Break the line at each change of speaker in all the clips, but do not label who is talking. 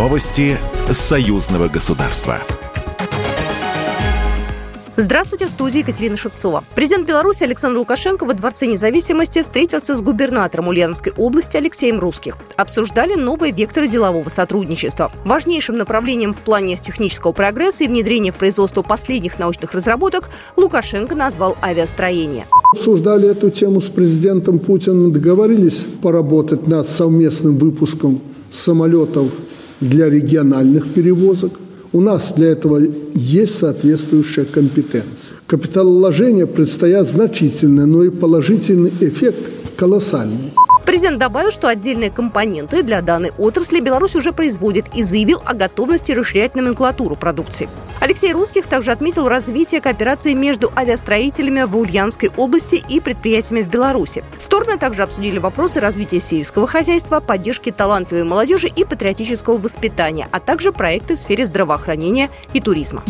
Новости союзного государства.
Здравствуйте, в студии Екатерина Шевцова. Президент Беларуси Александр Лукашенко во Дворце независимости встретился с губернатором Ульяновской области Алексеем Русских. Обсуждали новые векторы делового сотрудничества. Важнейшим направлением в плане технического прогресса и внедрения в производство последних научных разработок Лукашенко назвал авиастроение.
Обсуждали эту тему с президентом Путиным, договорились поработать над совместным выпуском самолетов для региональных перевозок – у нас для этого есть соответствующая компетенция. Капиталовложения предстоят значительные, но и положительный эффект колоссальный.
Президент добавил, что отдельные компоненты для данной отрасли Беларусь уже производит и заявил о готовности расширять номенклатуру продукции. Алексей Русских также отметил развитие кооперации между авиастроителями в Ульяновской области и предприятиями в Беларуси. Стороны также обсудили вопросы развития сельского хозяйства, поддержки талантливой молодежи и патриотического воспитания, а также проекты в сфере здравоохранения и туризма.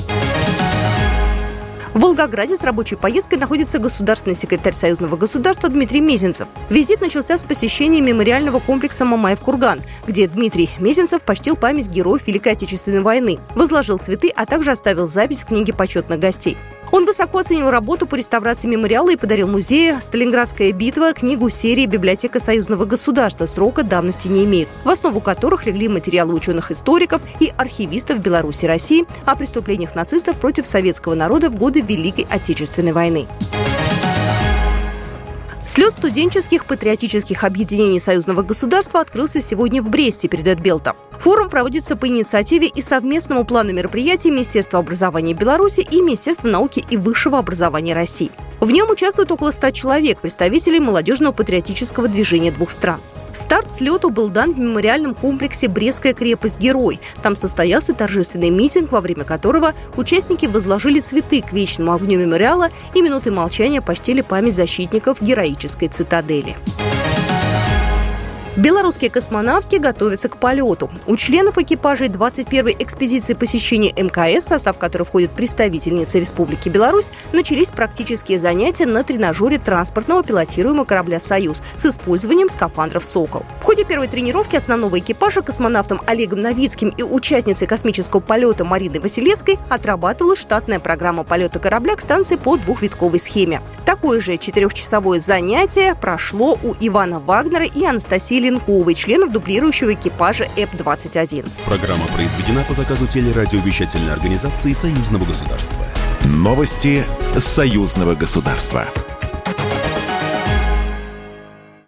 В Волгограде с рабочей поездкой находится государственный секретарь Союзного государства Дмитрий Мезенцев. Визит начался с посещения мемориального комплекса Мамаев-Курган, где Дмитрий Мезенцев почтил память героев Великой Отечественной войны, возложил цветы, а также оставил запись в книге почетных гостей. Он высоко оценил работу по реставрации мемориала и подарил музею «Сталинградская битва» книгу серии «Библиотека союзного государства» срока давности не имеет, в основу которых легли материалы ученых-историков и архивистов Беларуси и России о преступлениях нацистов против советского народа в годы Великой Отечественной войны. Слет студенческих патриотических объединений союзного государства открылся сегодня в Бресте, передает Белта. Форум проводится по инициативе и совместному плану мероприятий Министерства образования Беларуси и Министерства науки и высшего образования России. В нем участвует около 100 человек, представителей молодежного патриотического движения двух стран. Старт слету был дан в мемориальном комплексе «Брестская крепость-герой». Там состоялся торжественный митинг, во время которого участники возложили цветы к вечному огню мемориала и минуты молчания почтили память защитников героической цитадели. Белорусские космонавтки готовятся к полету. У членов экипажей 21-й экспедиции посещения МКС, состав которой входит представительницы Республики Беларусь, начались практические занятия на тренажере транспортного пилотируемого корабля «Союз» с использованием скафандров «Сокол». В ходе первой тренировки основного экипажа космонавтом Олегом Новицким и участницей космического полета Мариной Василевской отрабатывала штатная программа полета корабля к станции по двухвитковой схеме. Такое же четырехчасовое занятие прошло у Ивана Вагнера и Анастасии Ленковой, членов дублирующего экипажа ЭП-21.
Программа произведена по заказу телерадиовещательной организации Союзного государства. Новости Союзного государства.